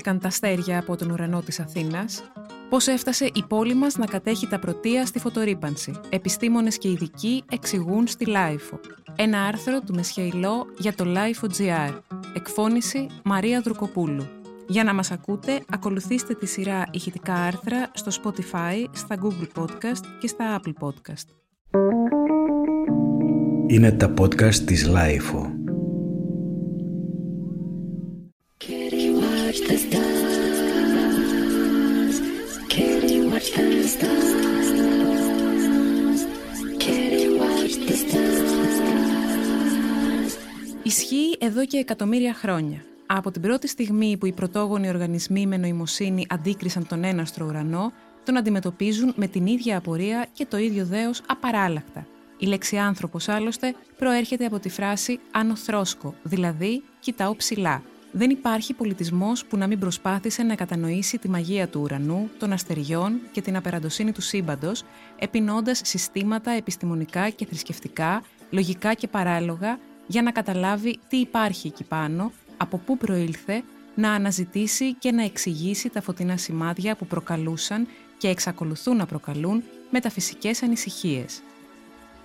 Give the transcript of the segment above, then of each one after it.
εξαφανίστηκαν τα αστέρια από τον ουρανό της Αθήνας, πώς έφτασε η πόλη μας να κατέχει τα πρωτεία στη φωτορύπανση. Επιστήμονες και ειδικοί εξηγούν στη LiFO. Ένα άρθρο του Μεσχεϊλό για το LiFO.gr. Εκφώνηση Μαρία Δρουκοπούλου. Για να μας ακούτε, ακολουθήστε τη σειρά ηχητικά άρθρα στο Spotify, στα Google Podcasts και στα Apple Podcasts. Είναι τα podcast της LiFO. Ισχύει εδώ και εκατομμύρια χρόνια. Από την πρώτη στιγμή που οι πρωτόγονοι οργανισμοί με νοημοσύνη αντίκρισαν τον έναστρο ουρανό, τον αντιμετωπίζουν με την ίδια απορία και το ίδιο δέος απαράλλαχτα. Η λέξη άνθρωπος άλλωστε προέρχεται από τη φράση «ανοθρόσκο», δηλαδή «κοιτάω ψηλά», δεν υπάρχει πολιτισμός που να μην προσπάθησε να κατανοήσει τη μαγεία του ουρανού, των αστεριών και την απεραντοσύνη του σύμπαντος, επινώντα συστήματα επιστημονικά και θρησκευτικά, λογικά και παράλογα, για να καταλάβει τι υπάρχει εκεί πάνω, από πού προήλθε, να αναζητήσει και να εξηγήσει τα φωτεινά σημάδια που προκαλούσαν και εξακολουθούν να προκαλούν μεταφυσικές ανησυχίες.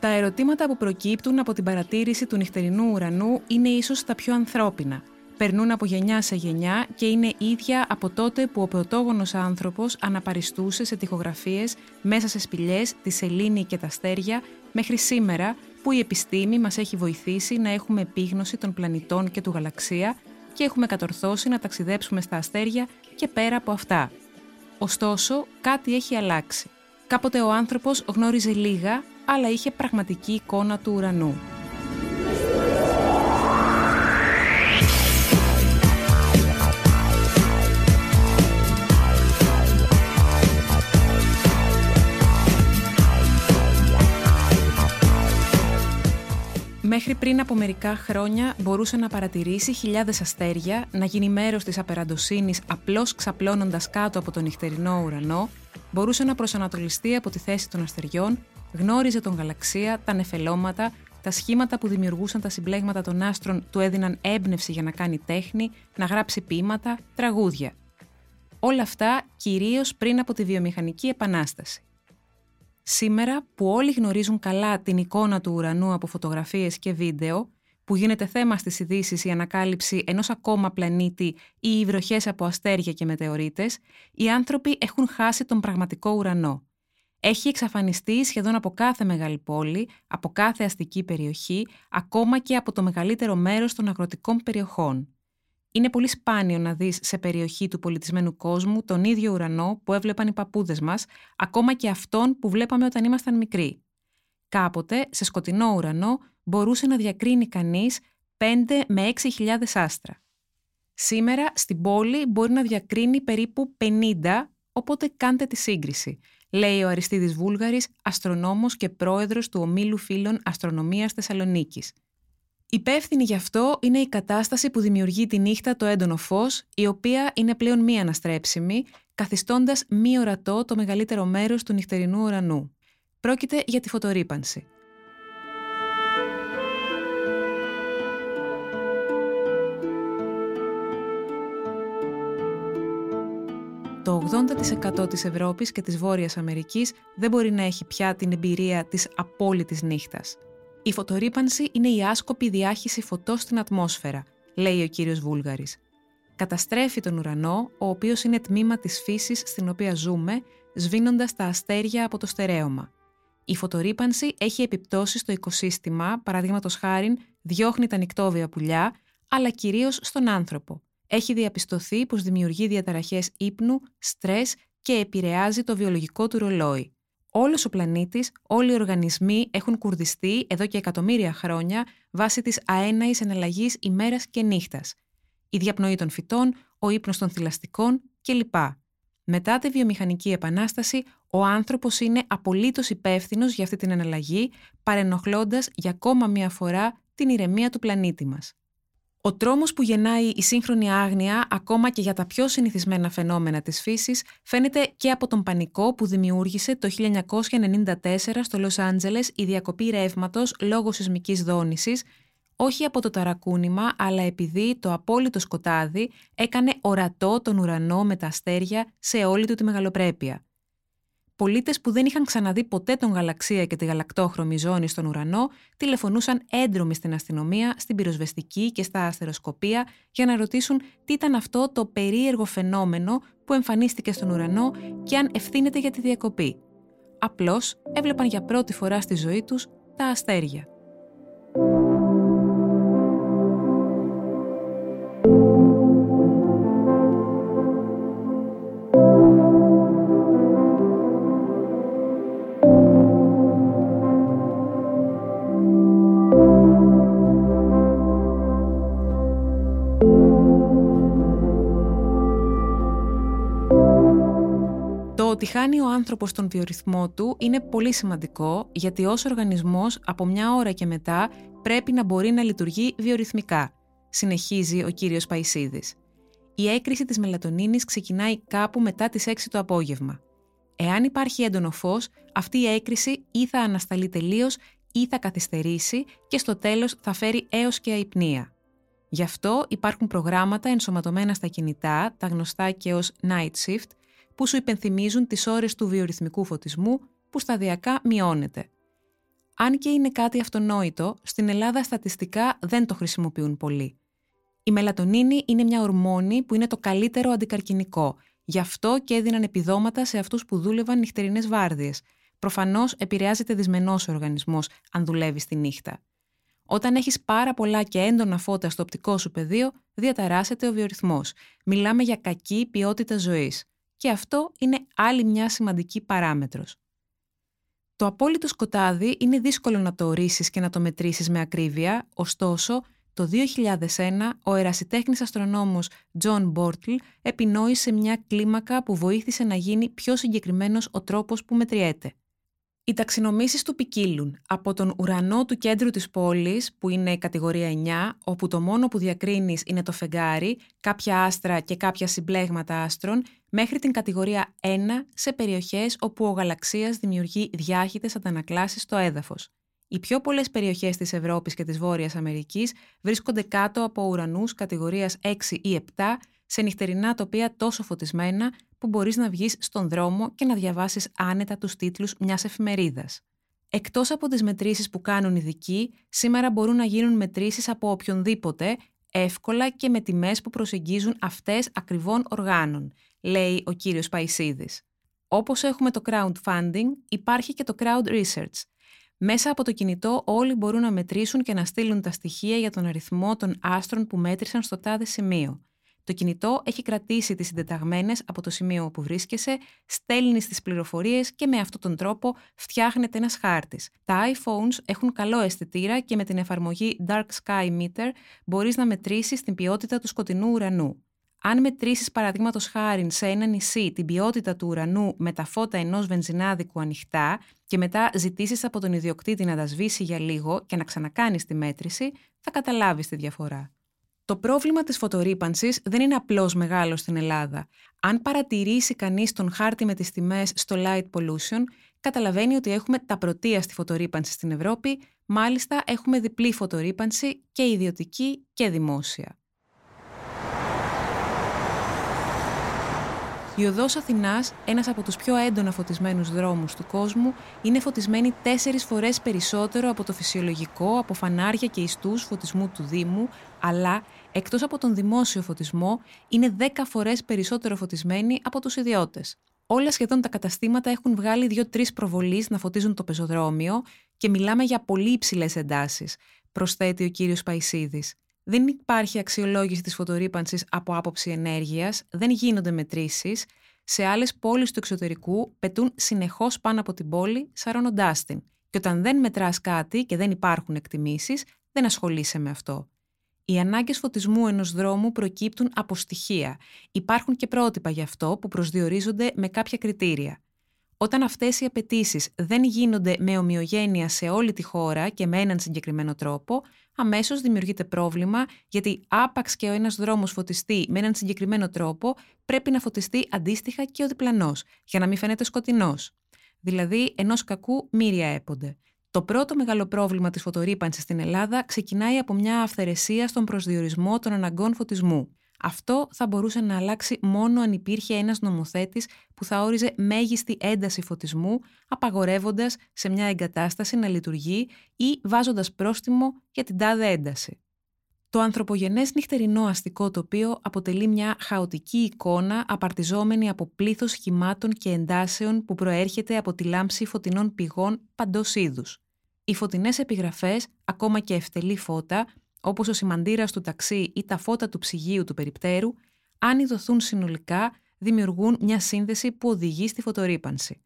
Τα ερωτήματα που προκύπτουν από την παρατήρηση του νυχτερινού ουρανού είναι ίσως τα πιο ανθρώπινα – περνούν από γενιά σε γενιά και είναι ίδια από τότε που ο πρωτόγονος άνθρωπος αναπαριστούσε σε τοιχογραφίες μέσα σε σπηλιές, τη σελήνη και τα αστέρια μέχρι σήμερα που η επιστήμη μας έχει βοηθήσει να έχουμε επίγνωση των πλανητών και του γαλαξία και έχουμε κατορθώσει να ταξιδέψουμε στα αστέρια και πέρα από αυτά. Ωστόσο, κάτι έχει αλλάξει. Κάποτε ο άνθρωπος γνώριζε λίγα, αλλά είχε πραγματική εικόνα του ουρανού. Μέχρι πριν από μερικά χρόνια μπορούσε να παρατηρήσει χιλιάδες αστέρια, να γίνει μέρος της απεραντοσύνης απλώς ξαπλώνοντας κάτω από τον νυχτερινό ουρανό, μπορούσε να προσανατολιστεί από τη θέση των αστεριών, γνώριζε τον γαλαξία, τα νεφελώματα, τα σχήματα που δημιουργούσαν τα συμπλέγματα των άστρων του έδιναν έμπνευση για να κάνει τέχνη, να γράψει ποίηματα, τραγούδια. Όλα αυτά κυρίως πριν από τη βιομηχανική επανάσταση. Σήμερα που όλοι γνωρίζουν καλά την εικόνα του ουρανού από φωτογραφίες και βίντεο, που γίνεται θέμα στις ειδήσεις η ανακάλυψη ενός ακόμα πλανήτη ή οι βροχές από αστέρια και μετεωρίτες, οι άνθρωποι έχουν χάσει τον πραγματικό ουρανό. Έχει εξαφανιστεί σχεδόν από κάθε μεγάλη πόλη, από κάθε αστική περιοχή, ακόμα και από το μεγαλύτερο μέρος των αγροτικών περιοχών. Είναι πολύ σπάνιο να δεις σε περιοχή του πολιτισμένου κόσμου τον ίδιο ουρανό που έβλεπαν οι παππούδες μας, ακόμα και αυτόν που βλέπαμε όταν ήμασταν μικροί. Κάποτε, σε σκοτεινό ουρανό, μπορούσε να διακρίνει κανείς 5 με 6.000 άστρα. Σήμερα, στην πόλη μπορεί να διακρίνει περίπου 50, οπότε κάντε τη σύγκριση, λέει ο Αριστίδης Βούλγαρης, αστρονόμος και πρόεδρος του Ομίλου Φίλων Αστρονομίας Θεσσαλονίκης. Υπεύθυνη γι' αυτό είναι η κατάσταση που δημιουργεί τη νύχτα το έντονο φως, η οποία είναι πλέον μη αναστρέψιμη, καθιστώντας μη ορατό το μεγαλύτερο μέρος του νυχτερινού ουρανού. Πρόκειται για τη φωτορύπανση. Το 80% της Ευρώπης και της Βόρειας Αμερικής δεν μπορεί να έχει πια την εμπειρία της απόλυτης νύχτας. Η φωτορύπανση είναι η άσκοπη διάχυση φωτός στην ατμόσφαιρα, λέει ο κύριος Βούλγαρης. Καταστρέφει τον ουρανό, ο οποίος είναι τμήμα της φύσης στην οποία ζούμε, σβήνοντας τα αστέρια από το στερέωμα. Η φωτορύπανση έχει επιπτώσεις στο οικοσύστημα, παραδείγματος χάρη, διώχνει τα νυχτόβια πουλιά, αλλά κυρίως στον άνθρωπο. Έχει διαπιστωθεί πως δημιουργεί διαταραχές ύπνου, στρες και επηρεάζει το βιολογικό του ρολόι. Όλος ο πλανήτης, όλοι οι οργανισμοί έχουν κουρδιστεί εδώ και εκατομμύρια χρόνια βάσει της αέναης εναλλαγής ημέρας και νύχτας. Η διαπνοή των φυτών, ο ύπνος των θηλαστικών κλπ. Μετά τη βιομηχανική επανάσταση, ο άνθρωπος είναι απολύτως υπεύθυνος για αυτή την εναλλαγή, παρενοχλώντας για ακόμα μία φορά την ηρεμία του πλανήτη μας. Ο τρόμος που γεννάει η σύγχρονη άγνοια, ακόμα και για τα πιο συνηθισμένα φαινόμενα της φύσης, φαίνεται και από τον πανικό που δημιούργησε το 1994 στο Λος Άντζελες η διακοπή ρεύματος λόγω σεισμικής δόνησης, όχι από το ταρακούνημα, αλλά επειδή το απόλυτο σκοτάδι έκανε ορατό τον ουρανό με τα αστέρια σε όλη του τη μεγαλοπρέπεια. Πολίτες που δεν είχαν ξαναδεί ποτέ τον γαλαξία και τη γαλακτόχρωμη ζώνη στον ουρανό, τηλεφωνούσαν έντρομοι στην αστυνομία, στην πυροσβεστική και στα αστεροσκοπία για να ρωτήσουν τι ήταν αυτό το περίεργο φαινόμενο που εμφανίστηκε στον ουρανό και αν ευθύνεται για τη διακοπή. Απλώς έβλεπαν για πρώτη φορά στη ζωή τους τα αστέρια. Ότι χάνει ο άνθρωπος τον βιορυθμό του είναι πολύ σημαντικό γιατί ως οργανισμός από μια ώρα και μετά πρέπει να μπορεί να λειτουργεί βιορυθμικά, συνεχίζει ο κύριος Παϊσίδης. Η έκρηση της μελατονίνης ξεκινάει κάπου μετά τις 6 το απόγευμα. Εάν υπάρχει έντονο φως, αυτή η έκρηση ή θα ανασταλεί τελείως ή θα καθυστερήσει και στο τέλος θα φέρει έως και αϊπνία. Γι' αυτό υπάρχουν προγράμματα ενσωματωμένα στα κινητά, τα γνωστά και ως night shift, που σου υπενθυμίζουν τις ώρες του βιορυθμικού φωτισμού που σταδιακά μειώνεται. Αν και είναι κάτι αυτονόητο, στην Ελλάδα στατιστικά δεν το χρησιμοποιούν πολύ. Η μελατονίνη είναι μια ορμόνη που είναι το καλύτερο αντικαρκυνικό, γι' αυτό και έδιναν επιδόματα σε αυτούς που δούλευαν νυχτερινές βάρδιες. Προφανώς επηρεάζεται δυσμενός ο οργανισμός αν δουλεύεις τη νύχτα. Όταν έχεις πάρα πολλά και έντονα φώτα στο οπτικό σου πεδίο, διαταράσσεται ο βιορυθμός. Μιλάμε για κακή ποιότητα ζωής και αυτό είναι άλλη μια σημαντική παράμετρος. Το απόλυτο σκοτάδι είναι δύσκολο να το ορίσεις και να το μετρήσεις με ακρίβεια, ωστόσο, το 2001 ο ερασιτέχνης αστρονόμος John Bortle επινόησε μια κλίμακα που βοήθησε να γίνει πιο συγκεκριμένος ο τρόπος που μετριέται. Οι ταξινομήσεις του ποικίλουν από τον ουρανό του κέντρου της πόλης, που είναι κατηγορία 9, όπου το μόνο που διακρίνεις είναι το φεγγάρι, κάποια άστρα και κάποια συμπλέγματα άστρων, μέχρι την κατηγορία 1 σε περιοχές όπου ο γαλαξίας δημιουργεί διάχυτες αντανακλάσεις στο έδαφος. Οι πιο πολλές περιοχές της Ευρώπης και της Βόρειας Αμερικής βρίσκονται κάτω από ουρανούς κατηγορίας 6 ή 7 σε νυχτερινά τοπία τόσο φωτισμένα που μπορείς να βγεις στον δρόμο και να διαβάσεις άνετα τους τίτλους μιας εφημερίδας. Εκτός από τις μετρήσεις που κάνουν οι ειδικοί, σήμερα μπορούν να γίνουν μετρήσεις από οποιονδήποτε, εύκολα και με τιμές που προσεγγίζουν αυτές ακριβών οργάνων, λέει ο κύριος Παϊσίδης. Όπως έχουμε το crowdfunding, υπάρχει και το crowd research. Μέσα από το κινητό όλοι μπορούν να μετρήσουν και να στείλουν τα στοιχεία για τον αριθμό των άστρων που μέτρησαν στο τάδε σημείο. Το κινητό έχει κρατήσει τις συντεταγμένες από το σημείο όπου βρίσκεσαι, στέλνεις τις πληροφορίες και με αυτόν τον τρόπο φτιάχνεται ένας χάρτης. Τα iPhones έχουν καλό αισθητήρα και με την εφαρμογή Dark Sky Meter μπορείς να μετρήσεις την ποιότητα του σκοτεινού ουρανού. Αν μετρήσεις παραδείγματος χάρη σε ένα νησί την ποιότητα του ουρανού με τα φώτα ενός βενζινάδικου ανοιχτά και μετά ζητήσεις από τον ιδιοκτήτη να τα σβήσει για λίγο και να ξανακάνεις τη μέτρηση, θα καταλάβεις τη διαφορά. Το πρόβλημα της φωτορύπανσης δεν είναι απλώς μεγάλο στην Ελλάδα. Αν παρατηρήσει κανείς τον χάρτη με τις τιμές στο light pollution, καταλαβαίνει ότι έχουμε τα πρωτεία στη φωτορύπανση στην Ευρώπη, μάλιστα έχουμε διπλή φωτορύπανση και ιδιωτική και δημόσια. Η οδό Αθηνάς, ένας από τους πιο έντονα φωτισμένους δρόμους του κόσμου, είναι φωτισμένη τέσσερις φορές περισσότερο από το φυσιολογικό από φανάρια και ιστούς φωτισμού του Δήμου, αλλά εκτός από τον δημόσιο φωτισμό, είναι δέκα φορές περισσότερο φωτισμένη από τους ιδιώτες. Όλα σχεδόν τα καταστήματα έχουν βγάλει δύο-τρεις προβολείς να φωτίζουν το πεζοδρόμιο και μιλάμε για πολύ υψηλές εντάσεις, προσθέτει ο κύριος Παϊσίδης. Δεν υπάρχει αξιολόγηση της φωτορύπανσης από άποψη ενέργειας, δεν γίνονται μετρήσεις. Σε άλλες πόλεις του εξωτερικού πετούν συνεχώς πάνω από την πόλη, σαρώνοντάς την. Και όταν δεν μετράς κάτι και δεν υπάρχουν εκτιμήσεις, δεν ασχολείσαι με αυτό. Οι ανάγκες φωτισμού ενός δρόμου προκύπτουν από στοιχεία. Υπάρχουν και πρότυπα γι' αυτό που προσδιορίζονται με κάποια κριτήρια. Όταν αυτές οι απαιτήσεις δεν γίνονται με ομοιογένεια σε όλη τη χώρα και με έναν συγκεκριμένο τρόπο, αμέσως δημιουργείται πρόβλημα γιατί άπαξ και ο ένας δρόμος φωτιστεί με έναν συγκεκριμένο τρόπο, πρέπει να φωτιστεί αντίστοιχα και ο διπλανός, για να μην φαίνεται σκοτεινός. Δηλαδή, ενός κακού μύρια έπονται. Το πρώτο μεγάλο πρόβλημα της φωτορύπανσης στην Ελλάδα ξεκινάει από μια αυθαιρεσία στον προσδιορισμό των αναγκών φωτισμού. Αυτό θα μπορούσε να αλλάξει μόνο αν υπήρχε ένας νομοθέτης που θα όριζε μέγιστη ένταση φωτισμού, απαγορεύοντας σε μια εγκατάσταση να λειτουργεί ή βάζοντας πρόστιμο για την τάδε ένταση. Το ανθρωπογενές νυχτερινό αστικό τοπίο αποτελεί μια χαοτική εικόνα απαρτιζόμενη από πλήθος χυμάτων και εντάσεων που προέρχεται από τη λάμψη φωτεινών πηγών παντός είδους. Οι φωτεινές επιγραφές, ακόμα και ευτελή φώτα, όπως ο σημαντήρας του ταξί ή τα φώτα του ψυγείου του περιπτέρου, αν ειδωθούν συνολικά, δημιουργούν μια σύνδεση που οδηγεί στη φωτορύπανση.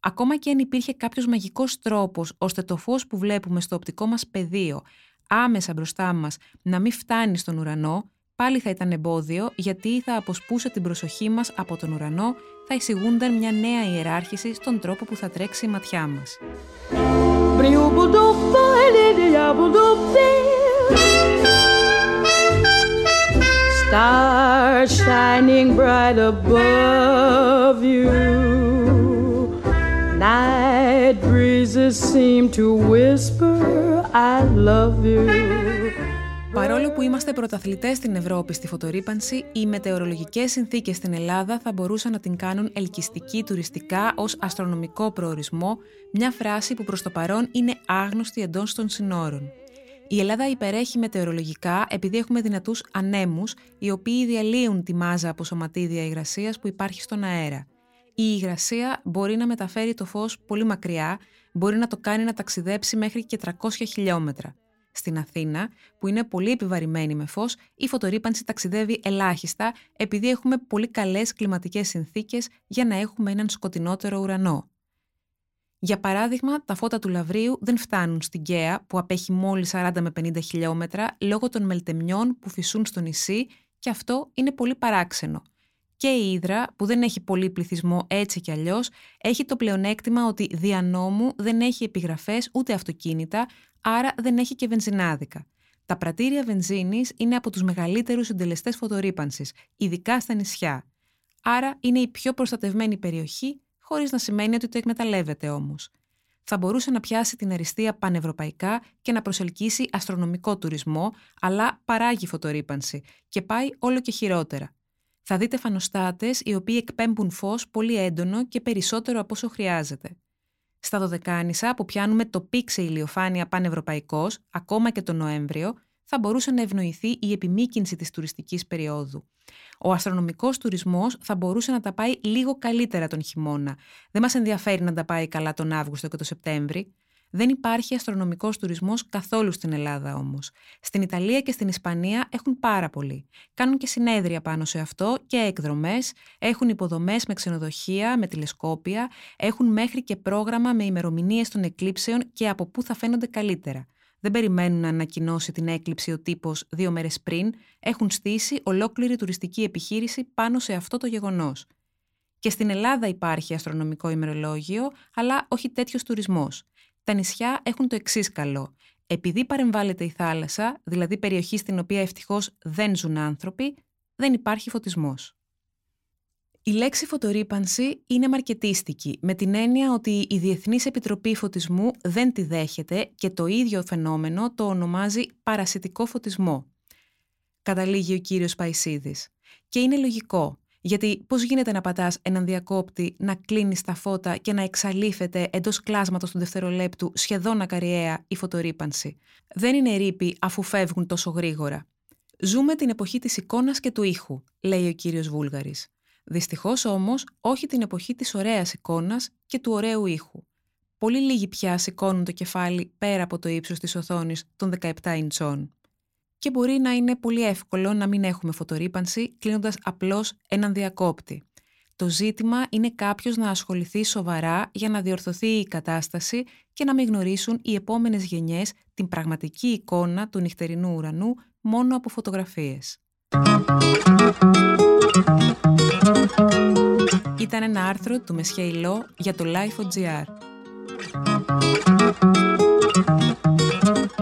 Ακόμα και αν υπήρχε κάποιος μαγικός τρόπος ώστε το φως που βλέπουμε στο οπτικό μας πεδίο άμεσα μπροστά μας να μην φτάνει στον ουρανό, πάλι θα ήταν εμπόδιο γιατί θα αποσπούσε την προσοχή μας από τον ουρανό, θα εισηγούνταν μια νέα ιεράρχηση στον τρόπο που θα τρέξει η ματιά μας. Stars shining bright above you. Night breezes seem to whisper, I love you. Παρόλο που είμαστε πρωταθλητές στην Ευρώπη στη φωτορύπανση, οι μετεωρολογικές συνθήκες στην Ελλάδα θα μπορούσαν να την κάνουν ελκυστική τουριστικά ως αστρονομικό προορισμό, μια φράση που προς το παρόν είναι άγνωστη εντός των συνόρων. Η Ελλάδα υπερέχει μετεωρολογικά επειδή έχουμε δυνατούς ανέμους, οι οποίοι διαλύουν τη μάζα από σωματίδια υγρασίας που υπάρχει στον αέρα. Η υγρασία μπορεί να μεταφέρει το φως πολύ μακριά, μπορεί να το κάνει να ταξιδέψει μέχρι και 300 χιλιόμετρα. Στην Αθήνα, που είναι πολύ επιβαρημένη με φως, η φωτορύπανση ταξιδεύει ελάχιστα επειδή έχουμε πολύ καλές κλιματικές συνθήκες για να έχουμε έναν σκοτεινότερο ουρανό. Για παράδειγμα, τα φώτα του Λαβρίου δεν φτάνουν στην Καία, που απέχει μόλις 40 με 50 χιλιόμετρα, λόγω των μελτεμιών που φυσούν στο νησί και αυτό είναι πολύ παράξενο. Και η Ήδρα, που δεν έχει πολύ πληθυσμό έτσι κι αλλιώς, έχει το πλεονέκτημα ότι δια νόμου δεν έχει επιγραφές ούτε αυτοκίνητα, άρα δεν έχει και βενζινάδικα. Τα πρατήρια βενζίνης είναι από τους μεγαλύτερους συντελεστές φωτορύπανση, ειδικά στα νησιά. Άρα είναι η πιο προστατευμένη περιοχή χωρίς να σημαίνει ότι το εκμεταλλεύεται όμως. Θα μπορούσε να πιάσει την αριστεία πανευρωπαϊκά και να προσελκύσει αστρονομικό τουρισμό, αλλά παράγει φωτορύπανση και πάει όλο και χειρότερα. Θα δείτε φανοστάτες οι οποίοι εκπέμπουν φως πολύ έντονο και περισσότερο από όσο χρειάζεται. Στα Δωδεκάνησα, που πιάνουμε το πίξε ηλιοφάνεια πανευρωπαϊκός, ακόμα και τον Νοέμβριο, θα μπορούσε να ευνοηθεί η επιμήκυνση της τουριστικής περίοδου. Ο αστρονομικός τουρισμός θα μπορούσε να τα πάει λίγο καλύτερα τον χειμώνα. Δεν μας ενδιαφέρει να τα πάει καλά τον Αύγουστο και τον Σεπτέμβρη. Δεν υπάρχει αστρονομικός τουρισμός καθόλου στην Ελλάδα όμως. Στην Ιταλία και στην Ισπανία έχουν πάρα πολύ. Κάνουν και συνέδρια πάνω σε αυτό και εκδρομές, έχουν υποδομές με ξενοδοχεία, με τηλεσκόπια, έχουν μέχρι και πρόγραμμα με ημερομηνίες των εκλήψεων και από πού θα φαίνονται καλύτερα δεν περιμένουν να ανακοινώσει την έκλειψη ο τύπος δύο μέρες πριν, έχουν στήσει ολόκληρη τουριστική επιχείρηση πάνω σε αυτό το γεγονός. Και στην Ελλάδα υπάρχει αστρονομικό ημερολόγιο, αλλά όχι τέτοιος τουρισμός. Τα νησιά έχουν το εξής καλό. Επειδή παρεμβάλλεται η θάλασσα, δηλαδή περιοχή στην οποία ευτυχώς δεν ζουν άνθρωποι, δεν υπάρχει φωτισμός. Η λέξη φωτορύπανση είναι μαρκετίστικη, με την έννοια ότι η Διεθνής Επιτροπή Φωτισμού δεν τη δέχεται και το ίδιο φαινόμενο το ονομάζει παρασιτικό φωτισμό. Καταλήγει ο κύριος Παϊσίδης. Και είναι λογικό, γιατί πώς γίνεται να πατάς έναν διακόπτη, να κλείνεις τα φώτα και να εξαλείφεται εντός κλάσματος του δευτερολέπτου σχεδόν ακαριέα η φωτορύπανση. Δεν είναι ρήπη αφού φεύγουν τόσο γρήγορα. Ζούμε την εποχή της εικόνας και του ήχου, λέει ο κύριος Βούλγαρης. Δυστυχώς όμως όχι την εποχή της ωραίας εικόνας και του ωραίου ήχου. Πολύ λίγοι πια σηκώνουν το κεφάλι πέρα από το ύψος της οθόνης των 17 ιντσών. Και μπορεί να είναι πολύ εύκολο να μην έχουμε φωτορύπανση κλείνοντας απλώς έναν διακόπτη. Το ζήτημα είναι κάποιος να ασχοληθεί σοβαρά για να διορθωθεί η κατάσταση και να μην γνωρίσουν οι επόμενες γενιές την πραγματική εικόνα του νυχτερινού ουρανού μόνο από φωτογραφίες. Ήταν ένα άρθρο του Μεσχέη για το Life.gr.